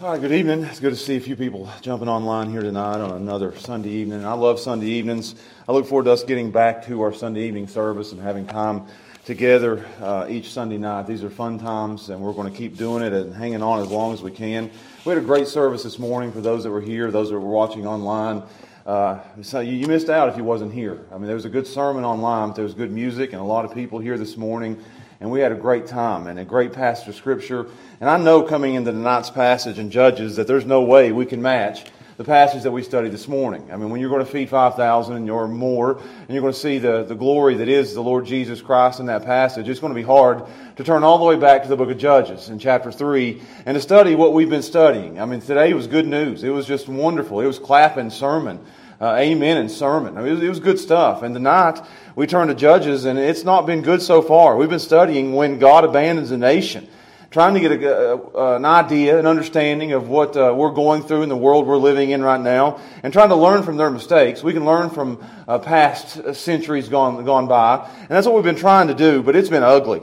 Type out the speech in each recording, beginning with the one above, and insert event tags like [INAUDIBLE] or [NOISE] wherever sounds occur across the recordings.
Right, good evening. It's good to see a few people jumping online here tonight on another Sunday evening. I love Sunday evenings. I look forward to us getting back to our Sunday evening service and having time together uh, each Sunday night. These are fun times, and we're going to keep doing it and hanging on as long as we can. We had a great service this morning for those that were here, those that were watching online. Uh, so you, you missed out if you wasn't here. I mean, there was a good sermon online, there was good music, and a lot of people here this morning and we had a great time and a great passage of scripture. And I know coming into tonight's passage in Judges that there's no way we can match the passage that we studied this morning. I mean, when you're going to feed 5,000 or more, and you're going to see the, the glory that is the Lord Jesus Christ in that passage, it's going to be hard to turn all the way back to the book of Judges in chapter 3 and to study what we've been studying. I mean, today was good news. It was just wonderful. It was clapping sermon. Uh, amen and sermon. I mean, it, was, it was good stuff. And tonight, we turn to Judges, and it's not been good so far. We've been studying when God abandons a nation, trying to get a, an idea, an understanding of what uh, we're going through in the world we're living in right now, and trying to learn from their mistakes. We can learn from uh, past centuries gone, gone by, and that's what we've been trying to do, but it's been ugly.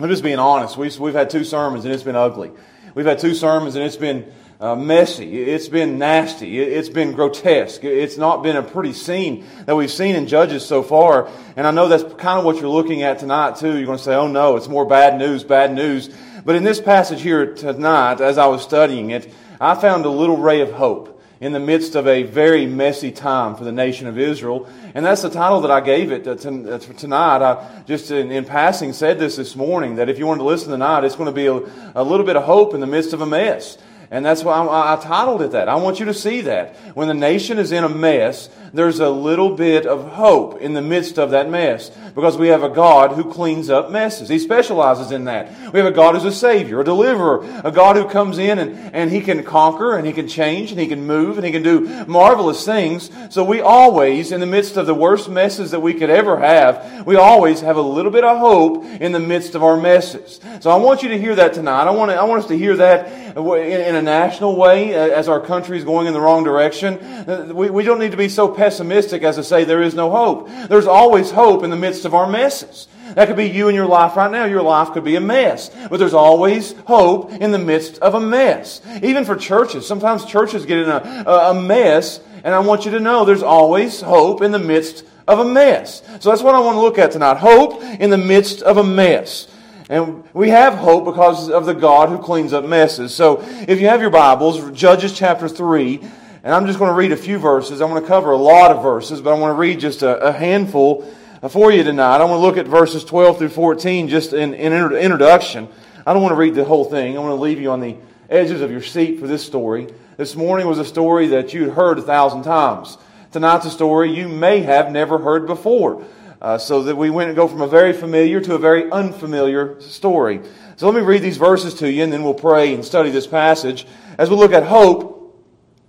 I'm just being honest. We've, we've had two sermons, and it's been ugly. We've had two sermons, and it's been uh, messy. It's been nasty. It's been grotesque. It's not been a pretty scene that we've seen in Judges so far. And I know that's kind of what you're looking at tonight, too. You're going to say, oh no, it's more bad news, bad news. But in this passage here tonight, as I was studying it, I found a little ray of hope in the midst of a very messy time for the nation of Israel. And that's the title that I gave it tonight. I just in, in, passing said this this morning that if you wanted to listen tonight, it's going to be a, a little bit of hope in the midst of a mess. And that's why I, I titled it that. I want you to see that. When the nation is in a mess, there's a little bit of hope in the midst of that mess because we have a God who cleans up messes. He specializes in that. We have a God who's a Savior, a deliverer, a God who comes in and, and He can conquer and He can change and He can move and He can do marvelous things. So we always, in the midst of the worst messes that we could ever have, we always have a little bit of hope in the midst of our messes. So I want you to hear that tonight. I want, to, I want us to hear that in, a national way uh, as our country is going in the wrong direction. Uh, we, we don't need to be so pessimistic as to say there is no hope. There's always hope in the midst of our messes. That could be you in your life right now. Your life could be a mess. But there's always hope in the midst of a mess. Even for churches. Sometimes churches get in a, a mess, and I want you to know there's always hope in the midst of a mess. So that's what I want to look at tonight. Hope in the midst of a mess. And we have hope because of the God who cleans up messes. So if you have your Bibles, Judges chapter 3, and I'm just going to read a few verses. I'm going to cover a lot of verses, but I want to read just a, a handful uh, for you tonight. I want to look at verses 12 through 14 just in, in introduction. I don't want to read the whole thing. I want to leave you on the edges of your seat for this story. This morning was a story that you'd heard a thousand times. Tonight's a story you may have never heard before. Uh, so that we went and go from a very familiar to a very unfamiliar story. So let me read these verses to you and then we'll pray and study this passage as we look at hope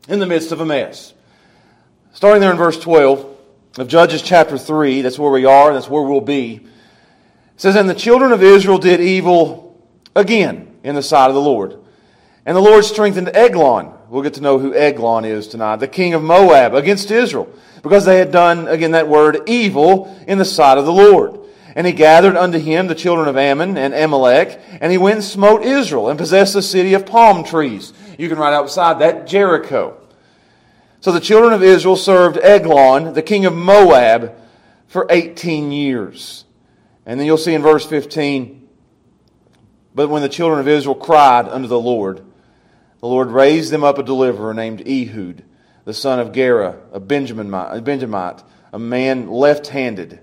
in the midst of a mess. Starting there in verse 12 of Judges chapter 3, that's where we are, and that's where we'll be. It says, And the children of Israel did evil again in the sight of the Lord. And the Lord strengthened Eglon. We'll get to know who Eglon is tonight, the king of Moab, against Israel, because they had done, again, that word, evil in the sight of the Lord. And he gathered unto him the children of Ammon and Amalek, and he went and smote Israel, and possessed the city of palm trees. You can write outside that Jericho. So the children of Israel served Eglon, the king of Moab, for 18 years. And then you'll see in verse 15, but when the children of Israel cried unto the Lord, the Lord raised them up a deliverer named Ehud, the son of Gera, a Benjamite, a man left handed.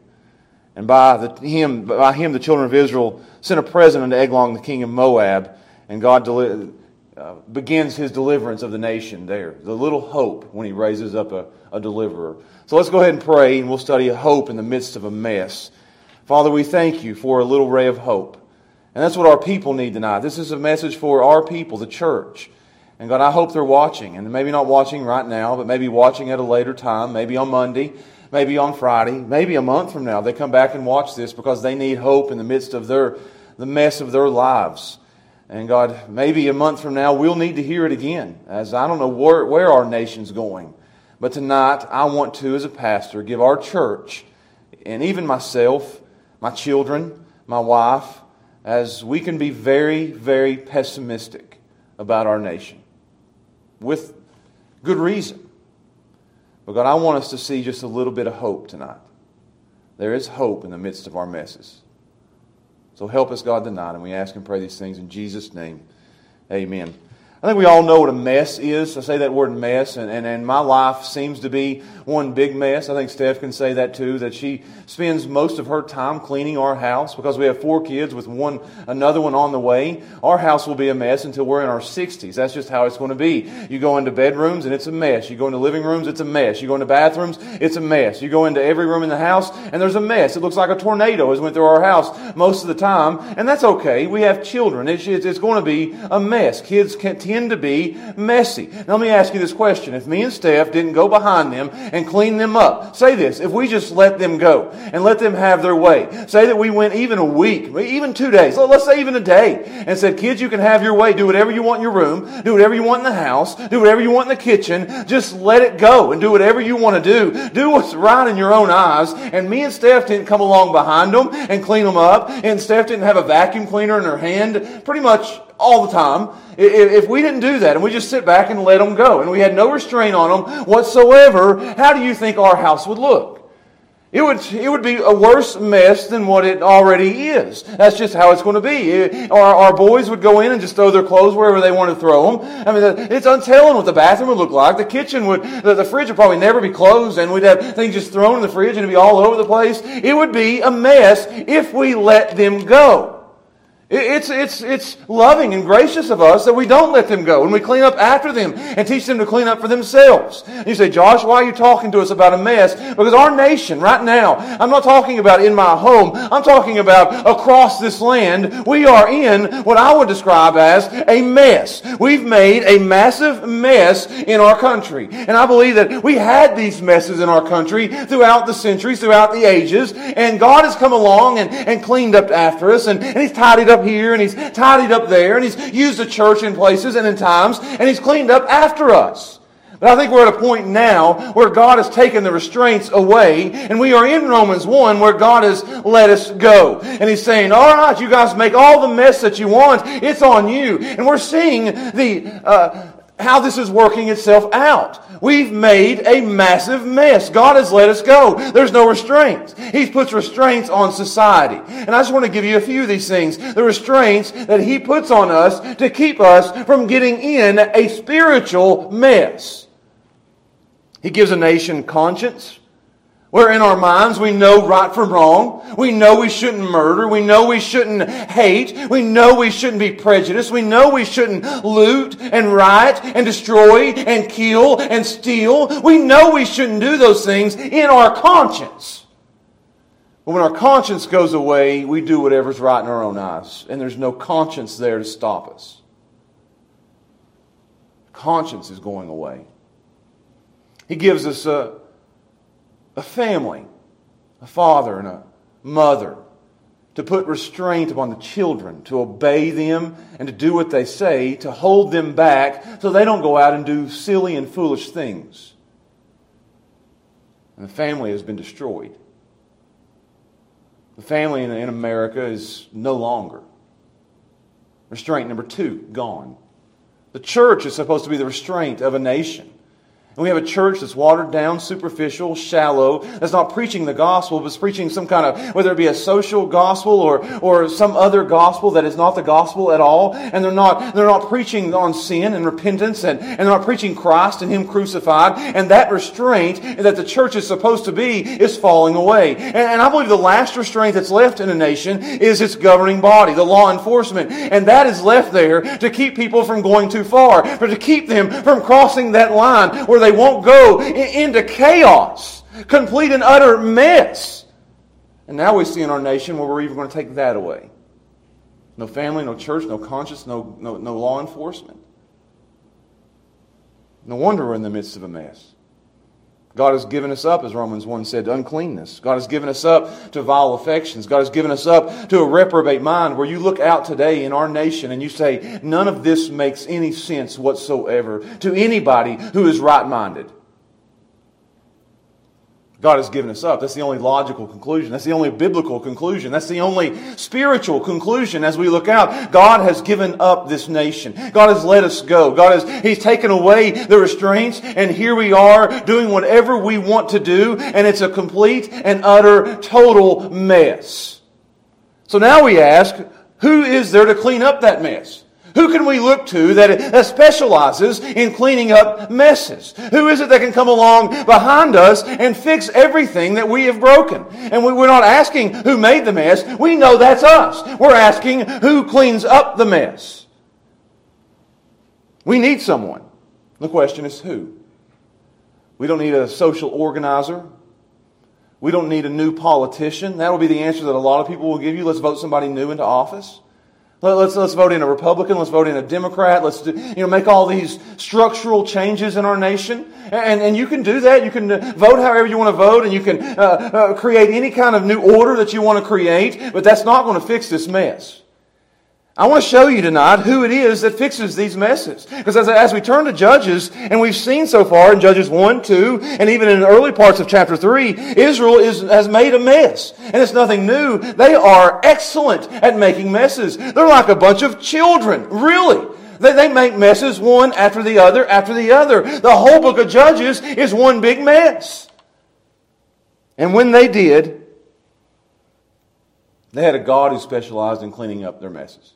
And by, the, him, by him, the children of Israel sent a present unto Eglon, the king of Moab, and God delivered uh, begins his deliverance of the nation there. The little hope when he raises up a, a deliverer. So let's go ahead and pray, and we'll study hope in the midst of a mess. Father, we thank you for a little ray of hope. And that's what our people need tonight. This is a message for our people, the church. And God, I hope they're watching, and maybe not watching right now, but maybe watching at a later time, maybe on Monday, maybe on Friday, maybe a month from now. They come back and watch this because they need hope in the midst of their, the mess of their lives. And God, maybe a month from now, we'll need to hear it again, as I don't know where, where our nation's going. But tonight, I want to, as a pastor, give our church, and even myself, my children, my wife, as we can be very, very pessimistic about our nation. With good reason. But God, I want us to see just a little bit of hope tonight. There is hope in the midst of our messes. So help us, God, tonight. And we ask and pray these things in Jesus' name. Amen. I think we all know what a mess is. I say that word mess, and, and, and my life seems to be one big mess. I think Steph can say that too, that she spends most of her time cleaning our house because we have four kids with one another one on the way. Our house will be a mess until we're in our 60s. That's just how it's going to be. You go into bedrooms and it's a mess. You go into living rooms, it's a mess. You go into bathrooms, it's a mess. You go into every room in the house and there's a mess. It looks like a tornado has went through our house most of the time, and that's okay. We have children. It's, it's going to be a mess. Kids can to be messy. Now, let me ask you this question. If me and Steph didn't go behind them and clean them up, say this, if we just let them go and let them have their way, say that we went even a week, even two days, let's say even a day, and said, kids, you can have your way. Do whatever you want in your room. Do whatever you want in the house. Do whatever you want in the kitchen. Just let it go and do whatever you want to do. Do what's right in your own eyes. And me and Steph didn't come along behind them and clean them up. And Steph didn't have a vacuum cleaner in her hand. Pretty much all the time. If we didn't do that and we just sit back and let them go and we had no restraint on them whatsoever, how do you think our house would look? It would, it would be a worse mess than what it already is. That's just how it's going to be. Our, our boys would go in and just throw their clothes wherever they want to throw them. I mean, it's untelling what the bathroom would look like. The kitchen would, the, the fridge would probably never be closed and we'd have things just thrown in the fridge and it'd be all over the place. It would be a mess if we let them go. It's, it's, it's loving and gracious of us that we don't let them go and we clean up after them and teach them to clean up for themselves. And you say, Josh, why are you talking to us about a mess? Because our nation right now, I'm not talking about in my home, I'm talking about across this land, we are in what I would describe as a mess. We've made a massive mess in our country. And I believe that we had these messes in our country throughout the centuries, throughout the ages, and God has come along and, and cleaned up after us and, and He's tidied up here and he's tidied up there and he's used the church in places and in times and he's cleaned up after us. But I think we're at a point now where God has taken the restraints away, and we are in Romans 1 where God has let us go. And He's saying, all right, you guys make all the mess that you want. It's on you. And we're seeing the, uh, how this is working itself out. We've made a massive mess. God has let us go. There's no restraints. He puts restraints on society. And I just want to give you a few of these things. The restraints that He puts on us to keep us from getting in a spiritual mess. He gives a nation conscience. Where in our minds we know right from wrong. We know we shouldn't murder. We know we shouldn't hate. We know we shouldn't be prejudiced. We know we shouldn't loot and riot and destroy and kill and steal. We know we shouldn't do those things in our conscience. But when our conscience goes away, we do whatever's right in our own eyes. And there's no conscience there to stop us. Conscience is going away. He gives us a a family, a father and a mother, to put restraint upon the children, to obey them and to do what they say, to hold them back so they don't go out and do silly and foolish things. And the family has been destroyed. The family in, in America is no longer. Restraint number two, gone. The church is supposed to be the restraint of a nation. And we have a church that's watered down, superficial, shallow, that's not preaching the gospel, but is preaching some kind of, whether it be a social gospel or, or some other gospel that is not the gospel at all. And they're not, they're not preaching on sin and repentance and, and they're not preaching Christ and Him crucified. And that restraint that the church is supposed to be is falling away. And, and I believe the last restraint that's left in a nation is its governing body, the law enforcement. And that is left there to keep people from going too far, but to keep them from crossing that line where they won't go into chaos, complete and utter mess. And now we see in our nation where we're even going to take that away. No family, no church, no conscience, no, no, no law enforcement. No wonder we're in the midst of a mess. God has given us up, as Romans 1 said, to uncleanness. God has given us up to vile affections. God has given us up to a reprobate mind where you look out today in our nation and you say, none of this makes any sense whatsoever to anybody who is right minded. God has given us up. That's the only logical conclusion. That's the only biblical conclusion. That's the only spiritual conclusion as we look out. God has given up this nation. God has let us go. God has, He's taken away the restraints and here we are doing whatever we want to do and it's a complete and utter total mess. So now we ask, who is there to clean up that mess? Who can we look to that, that specializes in cleaning up messes? Who is it that can come along behind us and fix everything that we have broken? And we, we're not asking who made the mess. We know that's us. We're asking who cleans up the mess. We need someone. The question is who? We don't need a social organizer. We don't need a new politician. That will be the answer that a lot of people will give you. Let's vote somebody new into office. Let's, let's vote in a Republican. Let's vote in a Democrat. Let's do, you know, make all these structural changes in our nation. And, and you can do that. You can vote however you want to vote and you can uh, uh, create any kind of new order that you want to create. But that's not going to fix this mess. I want to show you tonight who it is that fixes these messes. Because as, as we turn to Judges, and we've seen so far in Judges 1, 2, and even in early parts of chapter 3, Israel is, has made a mess. And it's nothing new. They are excellent at making messes. They're like a bunch of children, really. They, they make messes one after the other after the other. The whole book of Judges is one big mess. And when they did, they had a God who specialized in cleaning up their messes.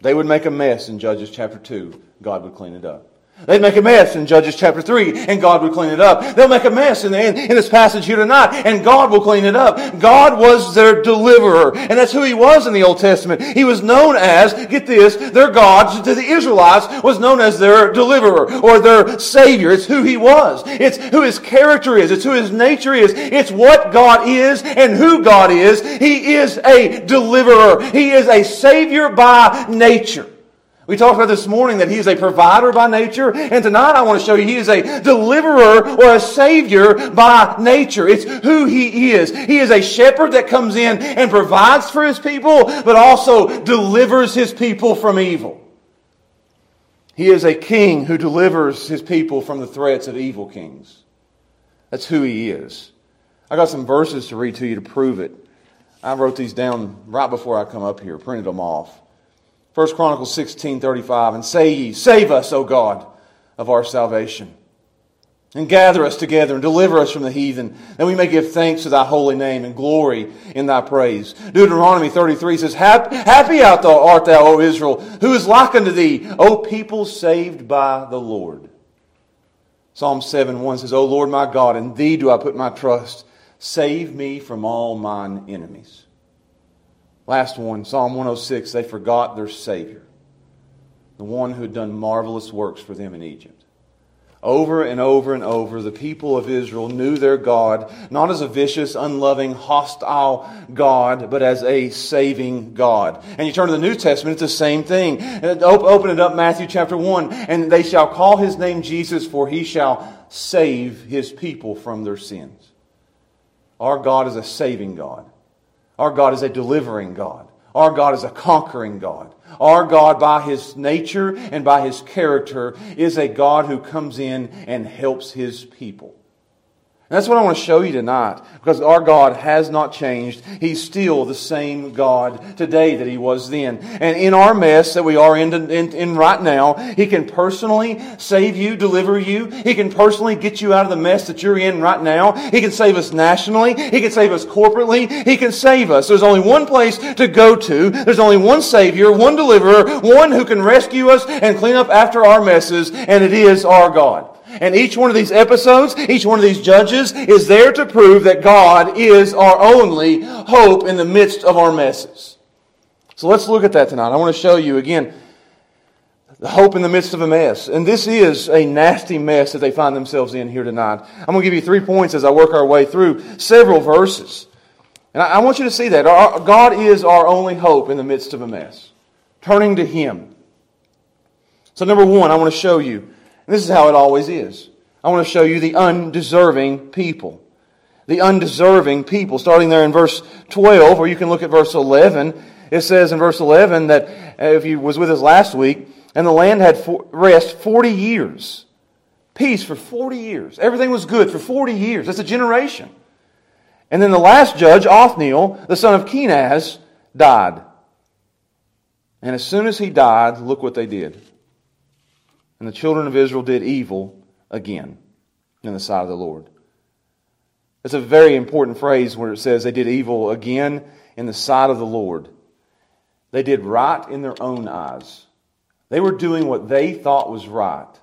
They would make a mess in Judges chapter 2. God would clean it up. They'd make a mess in Judges chapter 3, and God would clean it up. They'll make a mess in, the, in, in, this passage here tonight, and God will clean it up. God was their deliverer, and that's who He was in the Old Testament. He was known as, get this, their God to the Israelites was known as their deliverer, or their Savior. It's who He was. It's who His character is. It's who His nature is. It's what God is and who God is. He is a deliverer. He is a Savior by nature. We talked about this morning that He is a provider by nature, and tonight I want to show you He is a deliverer or a Savior by nature. It's who He is. He is a shepherd that comes in and provides for His people, but also delivers His people from evil. He is a king who delivers His people from the threats of evil kings. That's who He is. I got some verses to read to you to prove it. I wrote these down right before I come up here, printed them off. 1 Chronicles 16 35, and say ye, Save us, O God, of our salvation. And gather us together and deliver us from the heathen, that we may give thanks to thy holy name and glory in thy praise. Deuteronomy 33 says, Happy art thou, O Israel, who is like unto thee, O people saved by the Lord. Psalm 7 1 says, O Lord my God, in thee do I put my trust. Save me from all mine enemies. Last one, Psalm 106, they forgot their Savior, the one who had done marvelous works for them in Egypt. Over and over and over, the people of Israel knew their God not as a vicious, unloving, hostile God, but as a saving God. And you turn to the New Testament, it's the same thing. Open it up, Matthew chapter 1. And they shall call his name Jesus, for he shall save his people from their sins. Our God is a saving God. Our God is a delivering God. Our God is a conquering God. Our God, by His nature and by His character, is a God who comes in and helps His people. That's what I want to show you tonight because our God has not changed. He's still the same God today that He was then. And in our mess that we are in, in, in, right now, He can personally save you, deliver you. He can personally get you out of the mess that you're in right now. He can save us nationally. He can save us corporately. He can save us. There's only one place to go to. There's only one Savior, one deliverer, one who can rescue us and clean up after our messes, and it is our God. And each one of these episodes, each one of these judges is there to prove that God is our only hope in the midst of our messes. So let's look at that tonight. I want to show you again the hope in the midst of a mess. And this is a nasty mess that they find themselves in here tonight. I'm going to give you three points as I work our way through several verses. And I want you to see that. God is our only hope in the midst of a mess. Turning to Him. So, number one, I want to show you this is how it always is. I want to show you the undeserving people. The undeserving people. Starting there in verse 12, or you can look at verse 11. It says in verse 11 that if you was with us last week, and the land had rest 40 years. Peace for 40 years. Everything was good for 40 years. That's a generation. And then the last judge, Othniel, the son of Kenaz, died. And as soon as he died, look what they did. And the children of Israel did evil again in the sight of the Lord. It's a very important phrase where it says they did evil again in the sight of the Lord. They did right in their own eyes. They were doing what they thought was right.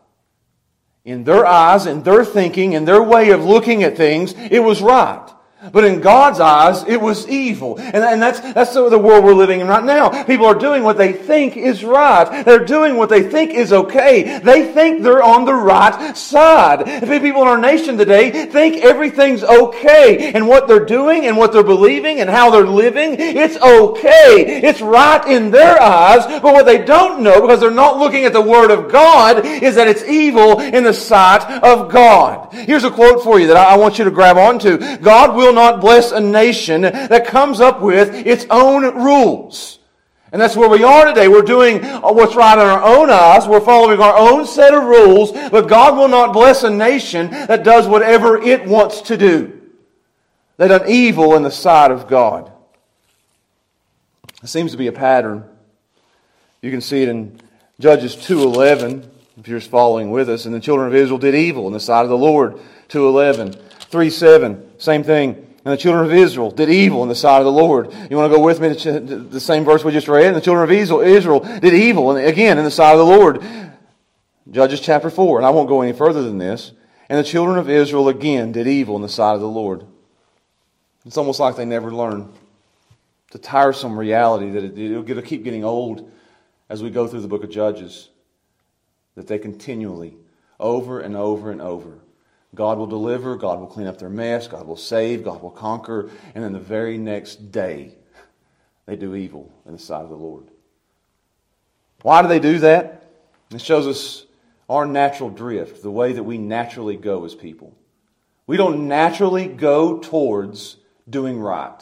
In their eyes, in their thinking, in their way of looking at things, it was right. But in God's eyes, it was evil. And, and that's, that's the world we're living in right now. People are doing what they think is right. They're doing what they think is okay. They think they're on the right side. People in our nation today think everything's okay. And what they're doing and what they're believing and how they're living, it's okay. It's right in their eyes. But what they don't know, because they're not looking at the Word of God, is that it's evil in the sight of God. Here's a quote for you that I want you to grab onto. God will will not bless a nation that comes up with its own rules. And that's where we are today. We're doing uh, what's right in our own eyes. We're following our own set of rules, but God will not bless a nation that does whatever it wants to do. They done evil in the sight of God. It seems to be a pattern. You can see it in Judges 2.11, if you're following with us. And the children of Israel did evil in the sight of the Lord. 2.11. 3 7, same thing. And the children of Israel did evil in the sight of the Lord. You want to go with me to the same verse we just read? And the children of Israel did evil, and again, in the sight of the Lord. Judges chapter 4. And I won't go any further than this. And the children of Israel again did evil in the sight of the Lord. It's almost like they never learn. It's a tiresome reality that it'll keep getting old as we go through the book of Judges. That they continually, over and over and over, God will deliver, God will clean up their mess, God will save, God will conquer, and then the very next day, they do evil in the sight of the Lord. Why do they do that? It shows us our natural drift, the way that we naturally go as people. We don't naturally go towards doing right.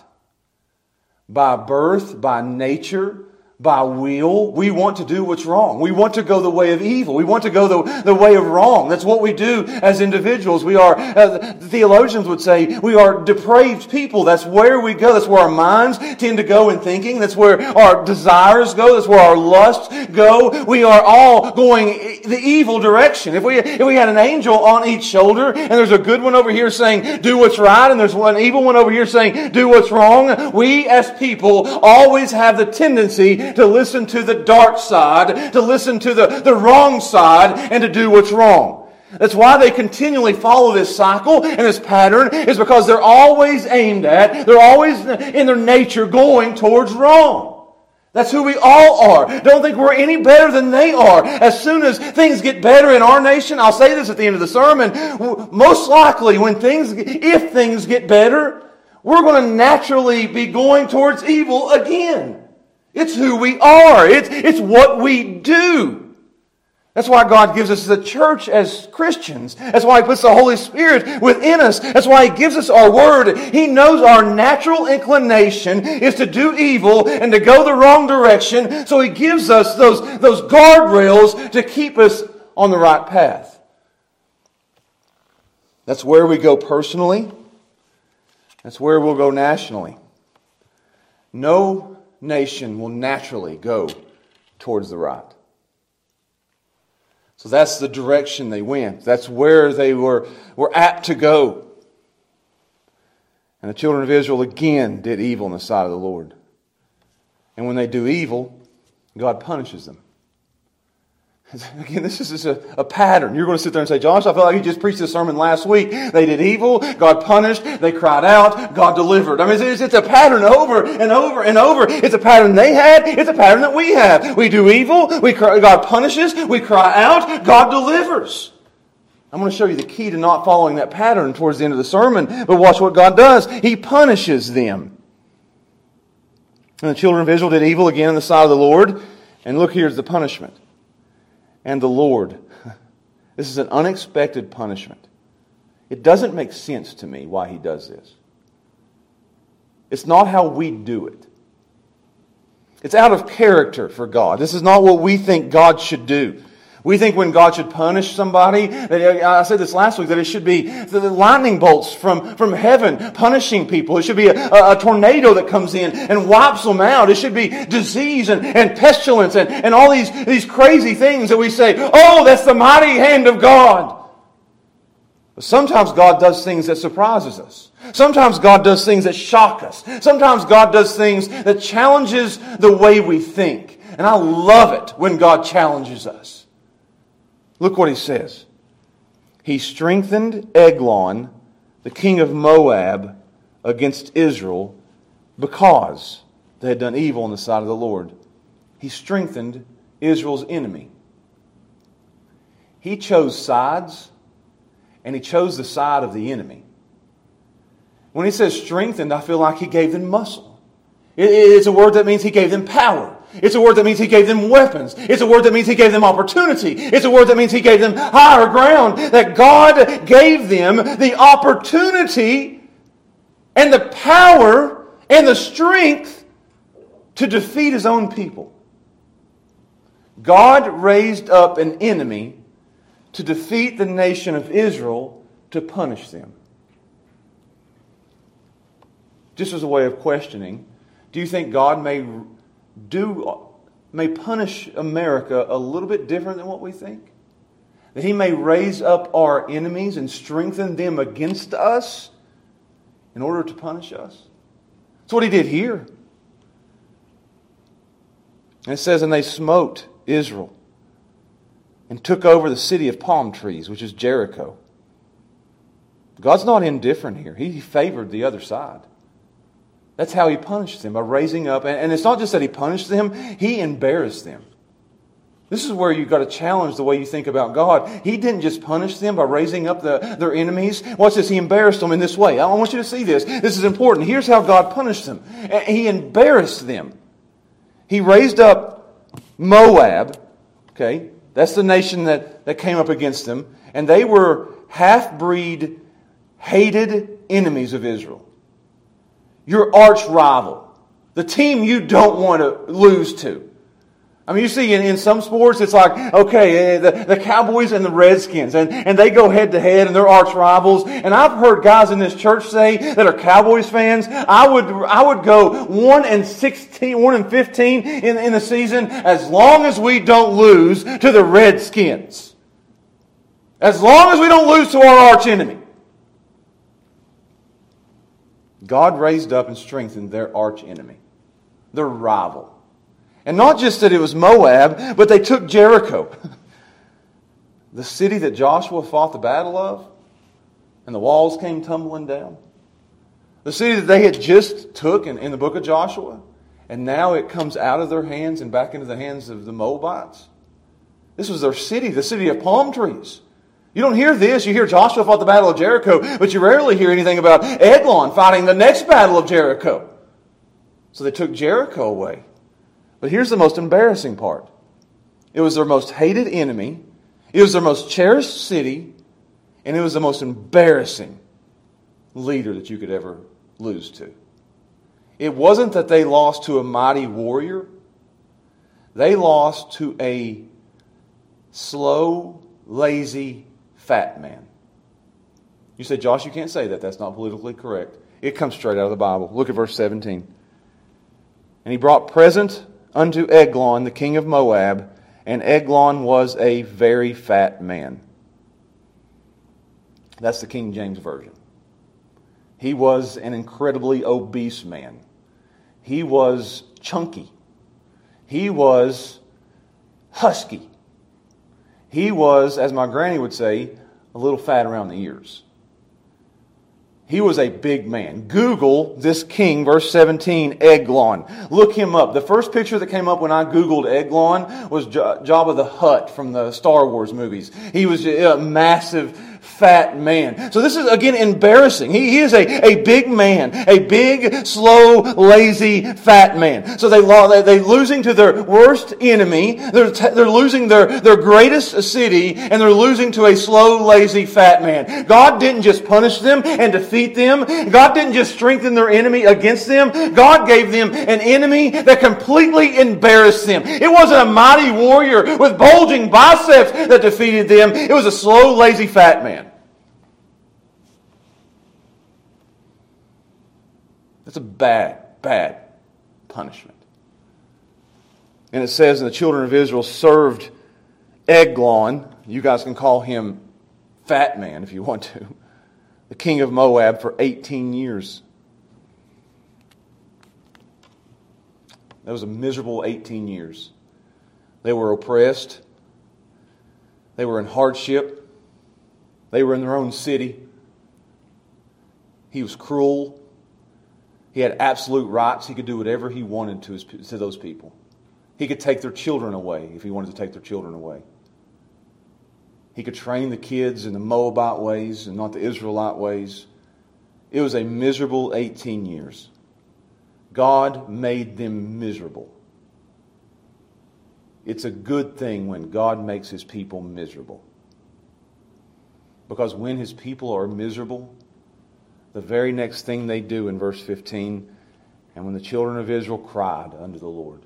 By birth, by nature, by will. We want to do what's wrong. We want to go the way of evil. We want to go the, the way of wrong. That's what we do as individuals. We are, uh, theologians would say, we are depraved people. That's where we go. That's where our minds tend to go in thinking. That's where our desires go. That's where our lusts go. We are all going the evil direction. If we, if we had an angel on each shoulder and there's a good one over here saying, do what's right, and there's one evil one over here saying, do what's wrong, we as people always have the tendency to listen to the dark side, to listen to the, the wrong side, and to do what's wrong. That's why they continually follow this cycle and this pattern is because they're always aimed at, they're always in their nature going towards wrong. That's who we all are. Don't think we're any better than they are. As soon as things get better in our nation, I'll say this at the end of the sermon, most likely when things, if things get better, we're going to naturally be going towards evil again. It's who we are. It's, it's what we do. That's why God gives us the church as Christians. That's why He puts the Holy Spirit within us. That's why He gives us our Word. He knows our natural inclination is to do evil and to go the wrong direction. So He gives us those, those guardrails to keep us on the right path. That's where we go personally. That's where we'll go nationally. No nation will naturally go towards the right. So that's the direction they went. That's where they were, were apt to go. And the children of Israel again did evil in the sight of the Lord. And when they do evil, God punishes them. [LAUGHS] Again, this is just a, a, pattern. You're going to sit there and say, Josh, I feel like you just preached this sermon last week. They did evil, God punished, they cried out, God delivered. I mean, it's, it's a pattern over and over and over. It's a pattern they had, it's a pattern that we have. We do evil, we cry, God punishes, we cry out, God delivers. I'm going to show you the key to not following that pattern towards the end of the sermon, but watch what God does. He punishes them. And the children of Israel did evil again in the sight of the Lord. And look, here's the punishment and the Lord. [LAUGHS] This is an unexpected punishment. It doesn't make sense to me why he does this. It's not how we do it. It's out of character for God. This is not what we think God should do. We think when God should punish somebody, that, I said this last week, that it should be the lightning bolts from, from heaven punishing people. It should be a, a, tornado that comes in and wipes them out. It should be disease and, and pestilence and, and all these, these crazy things that we say, oh, that's the mighty hand of God. But sometimes God does things that surprises us. Sometimes God does things that shock us. Sometimes God does things that challenges the way we think. And I love it when God challenges us. Look what he says. He strengthened Eglon, the king of Moab, against Israel because they had done evil in the sight of the Lord. He strengthened Israel's enemy. He chose sides, and he chose the side of the enemy. When he says strengthened, I feel like he gave them muscle. It's a word that means he gave them power. It's a word that means he gave them weapons. It's a word that means he gave them opportunity. It's a word that means he gave them higher ground. That God gave them the opportunity and the power and the strength to defeat his own people. God raised up an enemy to defeat the nation of Israel to punish them. Just as a way of questioning, do you think God may do may punish America a little bit different than what we think. That he may raise up our enemies and strengthen them against us in order to punish us. That's what he did here. And it says, And they smote Israel and took over the city of palm trees, which is Jericho. God's not indifferent here. He favored the other side. That's how he punished them, by raising up. And it's not just that he punished them, he embarrassed them. This is where you've got to challenge the way you think about God. He didn't just punish them by raising up the, their enemies. Watch this. He embarrassed them in this way. I want you to see this. This is important. Here's how God punished them. He embarrassed them. He raised up Moab. Okay. That's the nation that, that came up against them. And they were half-breed, hated enemies of Israel your arch rival, the team you don't want to lose to. I mean, you see in, in some sports, it's like, okay, eh, the, the Cowboys and the Redskins, and, and they go head to head and they're arch rivals. And I've heard guys in this church say that are Cowboys fans, I would, I would go 1 and 16, 1 and 15 in, in the season as long as we don't lose to the Redskins. As long as we don't lose to our arch enemy. God raised up and strengthened their arch enemy, their rival. And not just that it was Moab, but they took Jericho, [LAUGHS] the city that Joshua fought the battle of, and the walls came tumbling down. The city that they had just took in, in the book of Joshua, and now it comes out of their hands and back into the hands of the Moabites. This was their city, the city of palm trees. You don't hear this. You hear Joshua fought the battle of Jericho, but you rarely hear anything about Eglon fighting the next battle of Jericho. So they took Jericho away. But here's the most embarrassing part it was their most hated enemy, it was their most cherished city, and it was the most embarrassing leader that you could ever lose to. It wasn't that they lost to a mighty warrior, they lost to a slow, lazy fat man. You say, Josh, you can't say that. That's not politically correct. It comes straight out of the Bible. Look at verse 17. And he brought present unto Eglon, the king of Moab, and Eglon was a very fat man. That's the King James Version. He was an incredibly obese man. He was chunky. He was husky. He was, as my granny would say, a little fat around the ears. He was a big man. Google this king, verse 17, Eglon. Look him up. The first picture that came up when I Googled Eglon was Jabba the Hutt from the Star Wars movies. He was a massive fat man. So this is again embarrassing. He, he is a, a big man, a big, slow, lazy, fat man. So they, they, they're losing to their worst enemy. They're, they're losing their, their greatest city and they're losing to a slow, lazy, fat man. God didn't just punish them and defeat them. God didn't just strengthen their enemy against them. God gave them an enemy that completely embarrassed them. It wasn't a mighty warrior with bulging biceps that defeated them. It was a slow, lazy, fat man. That's a bad, bad punishment. And it says, and the children of Israel served Eglon. You guys can call him Fat Man if you want to. The king of Moab for 18 years. That was a miserable 18 years. They were oppressed. They were in hardship. They were in their own city. He was cruel. He had absolute rights. He could do whatever he wanted to, his, to those people. He could take their children away if he wanted to take their children away. He could train the kids in the Moabite ways and not the Israelite ways. It was a miserable 18 years. God made them miserable. It's a good thing when God makes his people miserable. Because when his people are miserable, the very next thing they do in verse 15, and when the children of Israel cried unto the Lord,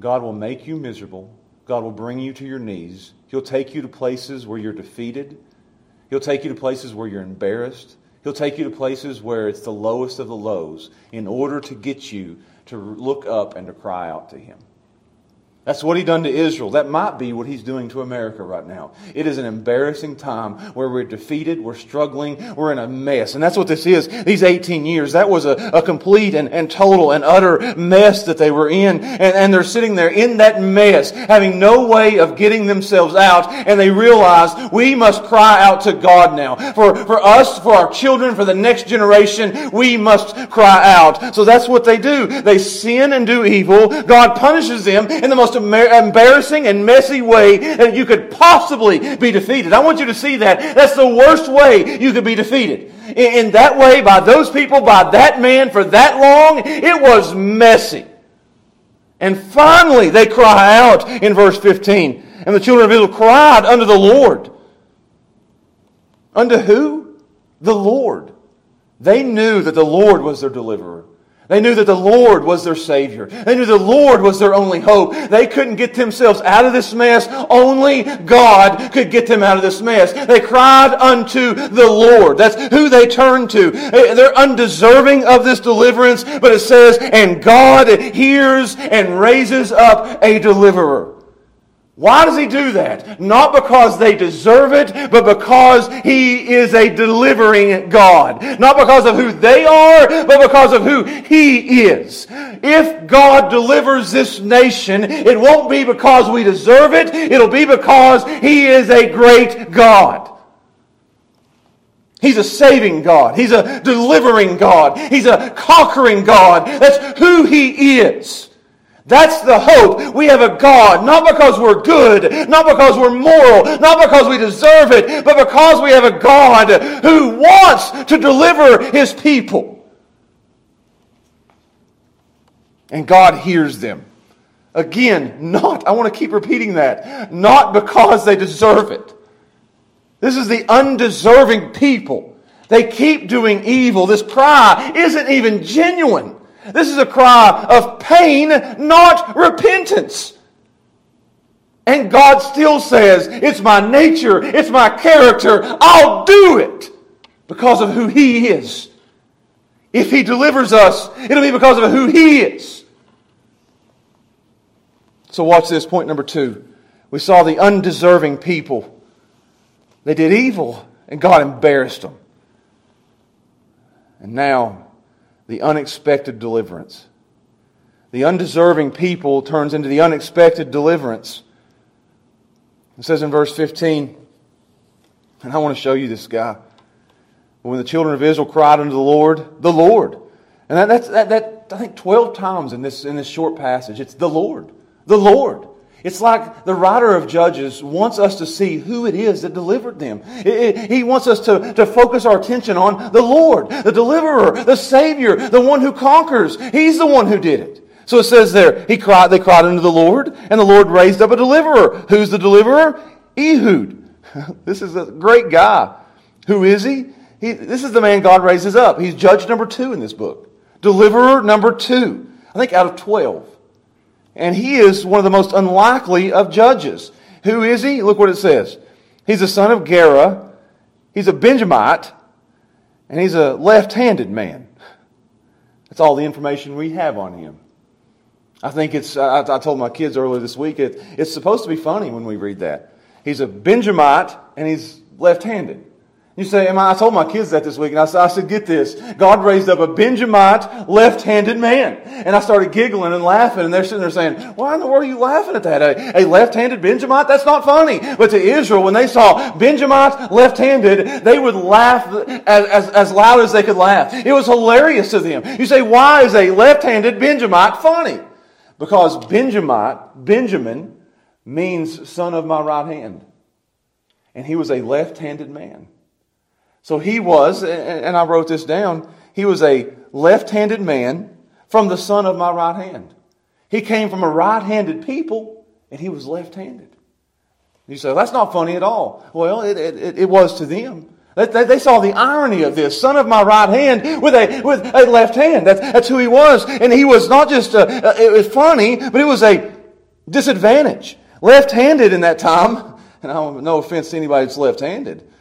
God will make you miserable. God will bring you to your knees. He'll take you to places where you're defeated. He'll take you to places where you're embarrassed. He'll take you to places where it's the lowest of the lows in order to get you to look up and to cry out to Him. That's what he done to Israel. That might be what he's doing to America right now. It is an embarrassing time where we're defeated, we're struggling, we're in a mess. And that's what this is. These 18 years, that was a, a complete and, and total and utter mess that they were in. And, and they're sitting there in that mess, having no way of getting themselves out. And they realize we must cry out to God now. For, for us, for our children, for the next generation, we must cry out. So that's what they do. They sin and do evil. God punishes them in the most most embarrassing and messy way that you could possibly be defeated. I want you to see that. That's the worst way you could be defeated. In, that way, by those people, by that man, for that long, it was messy. And finally, they cry out in verse 15. And the children of Israel cried unto the Lord. Unto who? The Lord. They knew that the Lord was their deliverer. They knew that the Lord was their Savior. They knew the Lord was their only hope. They couldn't get themselves out of this mess. Only God could get them out of this mess. They cried unto the Lord. That's who they turned to. Eh, they're undeserving of this deliverance, but it says, and God hears and raises up a deliverer. Why does he do that? Not because they deserve it, but because he is a delivering God. Not because of who they are, but because of who he is. If God delivers this nation, it won't be because we deserve it, it'll be because he is a great God. He's a saving God. He's a delivering God. He's a conquering God. That's who he is. That's the hope. We have a God, not because we're good, not because we're moral, not because we deserve it, but because we have a God who wants to deliver his people. And God hears them. Again, not, I want to keep repeating that, not because they deserve it. This is the undeserving people. They keep doing evil. This cry isn't even genuine. This is a cry of pain, not repentance. And God still says, It's my nature, it's my character, I'll do it because of who He is. If He delivers us, it'll be because of who He is. So, watch this point number two. We saw the undeserving people. They did evil, and God embarrassed them. And now, the unexpected deliverance. The undeserving people turns into the unexpected deliverance. It says in verse 15, and I want to show you this guy. When the children of Israel cried unto the Lord, the Lord. And that, that's, that, that, I think 12 times in this, in this short passage, it's the Lord. The Lord. It's like the writer of Judges wants us to see who it is that delivered them. He wants us to, to focus our attention on the Lord, the deliverer, the Savior, the one who conquers. He's the one who did it. So it says there, he cried, they cried unto the Lord, and the Lord raised up a deliverer. Who's the deliverer? Ehud. [LAUGHS] This is a great guy. Who is he? he? This is the man God raises up. He's judge number two in this book. Deliverer number two. I think out of 12. And he is one of the most unlikely of judges. Who is he? Look what it says. He's a son of Gera. He's a Benjamite. And he's a left handed man. That's all the information we have on him. I think it's, I, I told my kids earlier this week, it, it's supposed to be funny when we read that. He's a Benjamite and he's left handed. You say, Am I, I told my kids that this week, and I said, I said, get this. God raised up a Benjamite left-handed man. And I started giggling and laughing, and they're sitting there saying, why in the world are you laughing at that? A, a left-handed Benjamite? That's not funny. But to Israel, when they saw Benjamite left-handed, they would laugh as, as, as loud as they could laugh. It was hilarious to them. You say, why is a left-handed Benjamite funny? Because Benjamite, Benjamin, means son of my right hand. And he was a left-handed man. So he was, and I wrote this down, he was a left handed man from the son of my right hand. He came from a right handed people, and he was left handed. You say, that's not funny at all. Well, it, it, it was to them. They, saw the irony of this. Son of my right hand with a, with a left hand. That's, that's who he was. And he was not just, a, it was funny, but it was a disadvantage. Left handed in that time. [LAUGHS] And I don't, no offense to anybody that's left handed.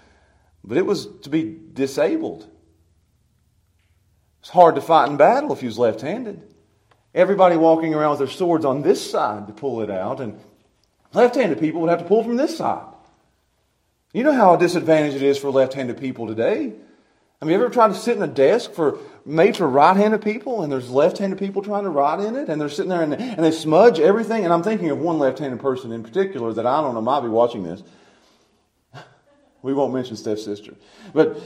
But it was to be disabled. It's hard to fight in battle if you was left handed. Everybody walking around with their swords on this side to pull it out, and left handed people would have to pull from this side. You know how a disadvantage it is for left handed people today. I mean, you ever tried to sit in a desk for made for right-handed people, and there's left-handed people trying to write in it, and they're sitting there and, and they smudge everything. And I'm thinking of one left-handed person in particular that I don't know might be watching this. We won't mention Steph's sister. But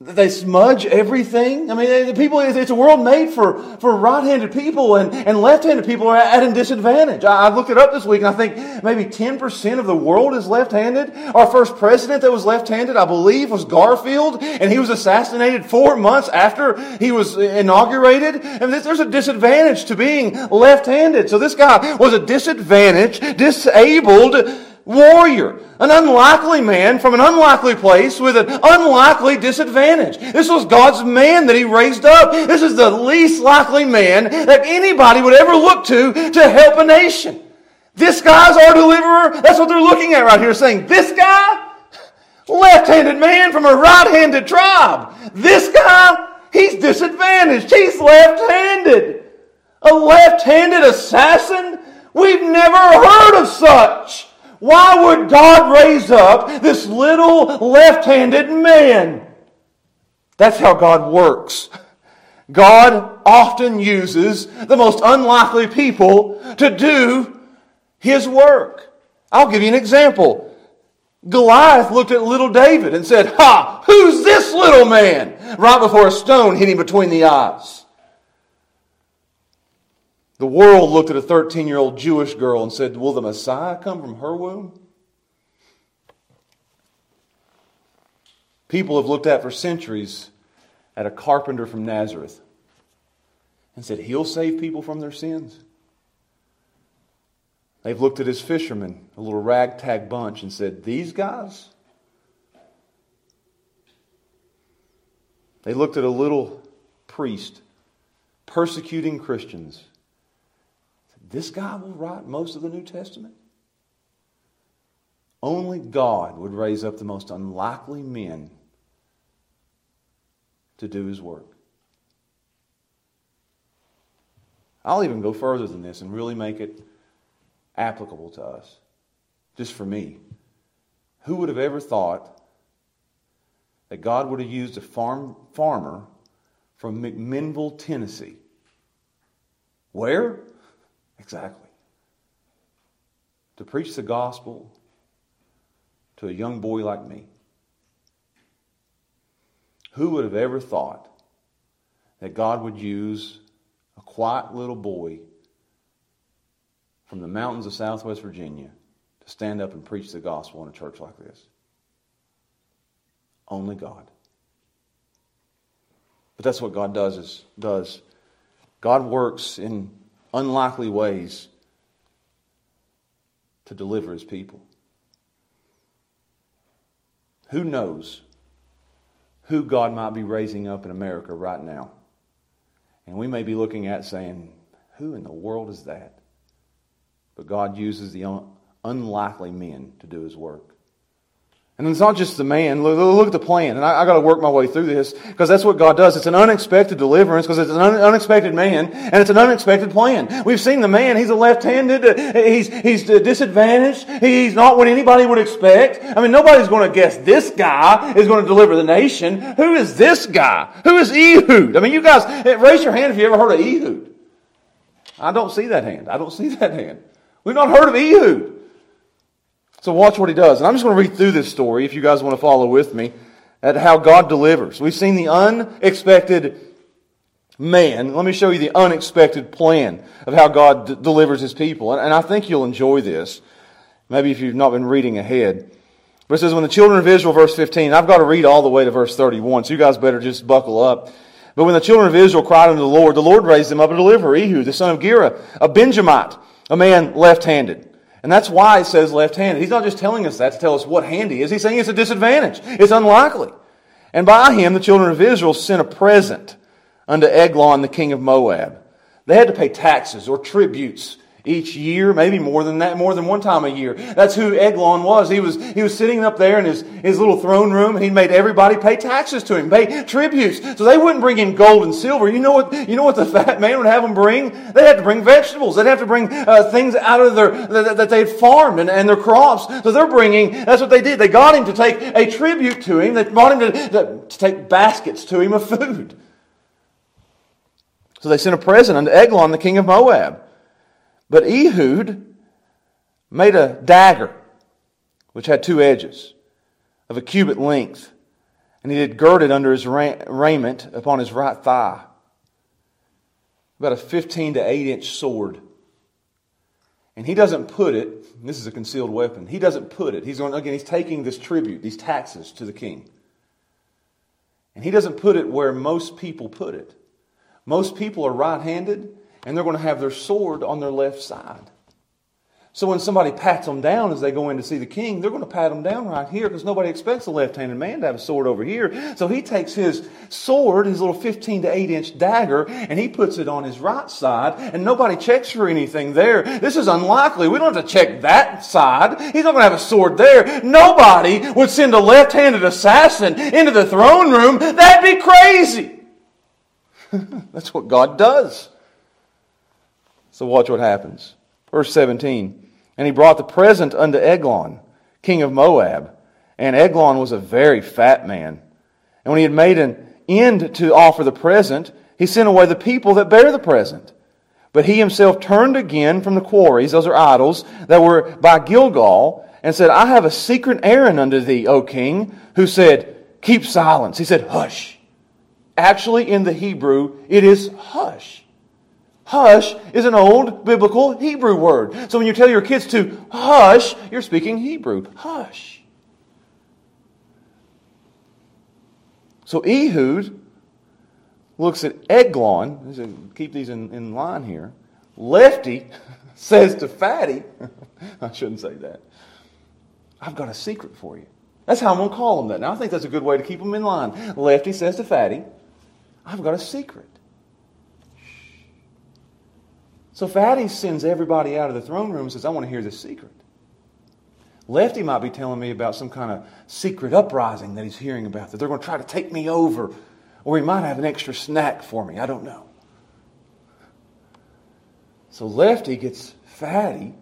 they smudge everything. I mean, the people, it's a world made for, for right-handed people and, and left-handed people are at a disadvantage. I, I looked it up this week and I think maybe 10% of the world is left-handed. Our first president that was left-handed, I believe, was Garfield and he was assassinated four months after he was inaugurated. And there's a disadvantage to being left-handed. So this guy was a disadvantaged, disabled warrior, an unlikely man from an unlikely place with an unlikely disadvantage. This was God's man that he raised up. This is the least likely man that anybody would ever look to to help a nation. This guy's our deliverer. That's what they're looking at right here, saying, this guy, left-handed man from a right-handed tribe. This guy, he's disadvantaged. He's left-handed. A left-handed assassin? We've never heard of such. Why would God raise up this little left handed man? That's how God works. God often uses the most unlikely people to do his work. I'll give you an example. Goliath looked at little David and said, Ha, who's this little man? Right before a stone hit him between the eyes. The world looked at a 13 year old Jewish girl and said, Will the Messiah come from her womb? People have looked at for centuries at a carpenter from Nazareth and said, He'll save people from their sins. They've looked at his fishermen, a little ragtag bunch, and said, These guys? They looked at a little priest persecuting Christians this guy will write most of the New Testament? Only God would raise up the most unlikely men to do his work. I'll even go further than this and really make it applicable to us, just for me. Who would have ever thought that God would have used a farm, farmer from McMinnville, Tennessee? Where? Exactly. To preach the gospel to a young boy like me. Who would have ever thought that God would use a quiet little boy from the mountains of southwest Virginia to stand up and preach the gospel in a church like this? Only God. But that's what God does is does. God works in unlikely ways to deliver his people. Who knows who God might be raising up in America right now? And we may be looking at saying, Who in the world is that? But God uses the unlikely men to do his work. And it's not just the man. Look, look at the plan. And I, I got to work my way through this because that's what God does. It's an unexpected deliverance because it's an un, unexpected man and it's an unexpected plan. We've seen the man. He's a left-handed. Uh, he's, he's disadvantaged. He's not what anybody would expect. I mean, nobody's going to guess this guy is going to deliver the nation. Who is this guy? Who is Ehud? I mean, you guys, eh, raise your hand if you ever heard of Ehud. I don't see that hand. I don't see [LAUGHS] that hand. We've not heard of Ehud. So watch what he does. And I'm just going to read through this story if you guys want to follow with me at how God delivers. We've seen the unexpected man. Let me show you the unexpected plan of how God d- delivers his people. And, and I think you'll enjoy this. Maybe if you've not been reading ahead. But it says, when the children of Israel, verse 15, I've got to read all the way to verse 31, so you guys better just buckle up. But when the children of Israel cried unto the Lord, the Lord raised them up a deliverer, Ehud, the son of Gera, a Benjamite, a man left-handed. And that's why it says left handed. He's not just telling us that to tell us what hand he is. He's saying it's a disadvantage. It's unlikely. And by him, the children of Israel sent a present unto Eglon, the king of Moab. They had to pay taxes or tributes each year, maybe more than that, more than one time a year. That's who Eglon was. He was, he was sitting up there in his, his little throne room. and He made everybody pay taxes to him, pay tributes. So they wouldn't bring in gold and silver. You know what, you know what the [LAUGHS] fat man would have them bring? They had to bring vegetables. They'd have to bring uh, things out of their, that, that they'd farmed and, and their crops. So they're bringing, that's what they did. They got him to take a tribute to him. They brought him to, to, to take baskets to him of food. So they sent a present unto Eglon, the king of Moab. But Ehud made a dagger which had two edges of a cubit length, and he had girded under his raiment upon his right thigh. About a 15 to 8 inch sword. And he doesn't put it, this is a concealed weapon, he doesn't put it. He's going, again, he's taking this tribute, these taxes to the king. And he doesn't put it where most people put it. Most people are right handed, and they're going to have their sword on their left side. So when somebody pats them down as they go in to see the king, they're going to pat them down right here because nobody expects a left-handed man to have a sword over here. So he takes his sword, his little 15 to 8 inch dagger, and he puts it on his right side, and nobody checks for anything there. This is unlikely. We don't have to check that side. He's not going to have a sword there. Nobody would send a left-handed assassin into the throne room. That'd be crazy. [LAUGHS] That's what God does. So watch what happens. Verse 17. And he brought the present unto Eglon, king of Moab. And Eglon was a very fat man. And when he had made an end to offer the present, he sent away the people that bare the present. But he himself turned again from the quarries, those are idols, that were by Gilgal, and said, I have a secret errand unto thee, O king, who said, Keep silence. He said, Hush. Actually, in the Hebrew, it is hush. Hush is an old biblical Hebrew word. So when you tell your kids to hush, you're speaking Hebrew. Hush. So Ehud looks at Eglon, keep these in, in line here. Lefty [LAUGHS] says to Fatty, [LAUGHS] I shouldn't say that. I've got a secret for you. That's how I'm going to call them that. Now, I think that's a good way to keep them in line. Lefty says to Fatty, I've got a secret. So Fatty sends everybody out of the throne room and says, I want to hear this secret. Lefty might be telling me about some kind of secret uprising that he's hearing about, that they're going to try to take me over, or he might have an extra snack for me. I don't know. So Lefty gets Fatty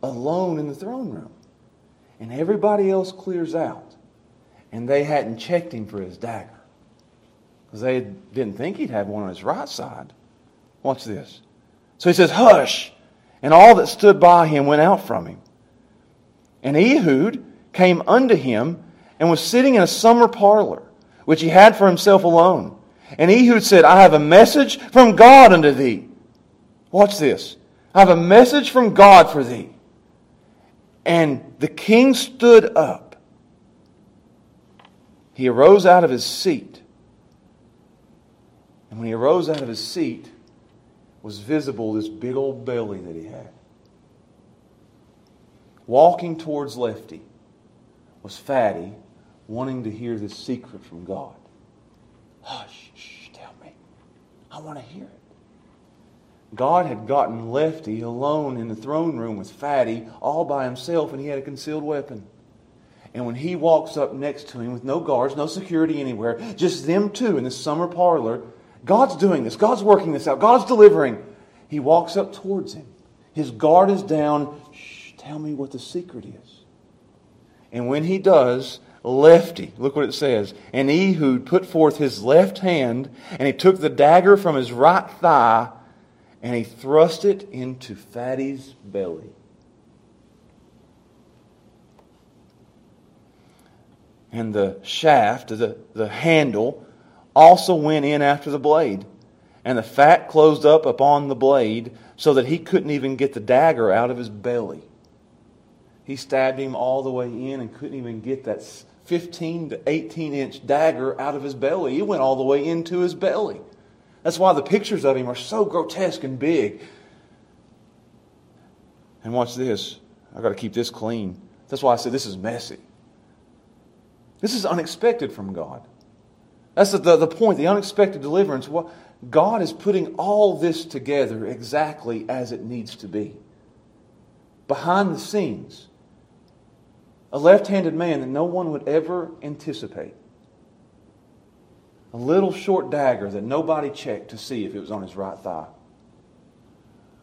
alone in the throne room, and everybody else clears out, and they hadn't checked him for his dagger because they didn't think he'd have one on his right side. Watch this. So he says, Hush! And all that stood by him went out from him. And Ehud came unto him and was sitting in a summer parlor, which he had for himself alone. And Ehud said, I have a message from God unto thee. Watch this. I have a message from God for thee. And the king stood up. He arose out of his seat. And when he arose out of his seat, was visible this big old belly that he had. Walking towards Lefty was Fatty, wanting to hear this secret from God. Hush, shh, tell me. I want to hear it. God had gotten Lefty alone in the throne room with Fatty all by himself, and he had a concealed weapon. And when he walks up next to him with no guards, no security anywhere, just them two in the summer parlor, God's doing this. God's working this out. God's delivering. He walks up towards him. His guard is down. Shh, tell me what the secret is. And when he does, Lefty, look what it says. And Ehud put forth his left hand, and he took the dagger from his right thigh, and he thrust it into Fatty's belly. And the shaft, the, the handle, also went in after the blade. And the fat closed up upon the blade so that he couldn't even get the dagger out of his belly. He stabbed him all the way in and couldn't even get that 15 to 18 inch dagger out of his belly. It went all the way into his belly. That's why the pictures of him are so grotesque and big. And watch this. I've got to keep this clean. That's why I said this is messy. This is unexpected from God. That's the, the, the point, the unexpected deliverance. Well, God is putting all this together exactly as it needs to be. Behind the scenes, a left handed man that no one would ever anticipate. A little short dagger that nobody checked to see if it was on his right thigh.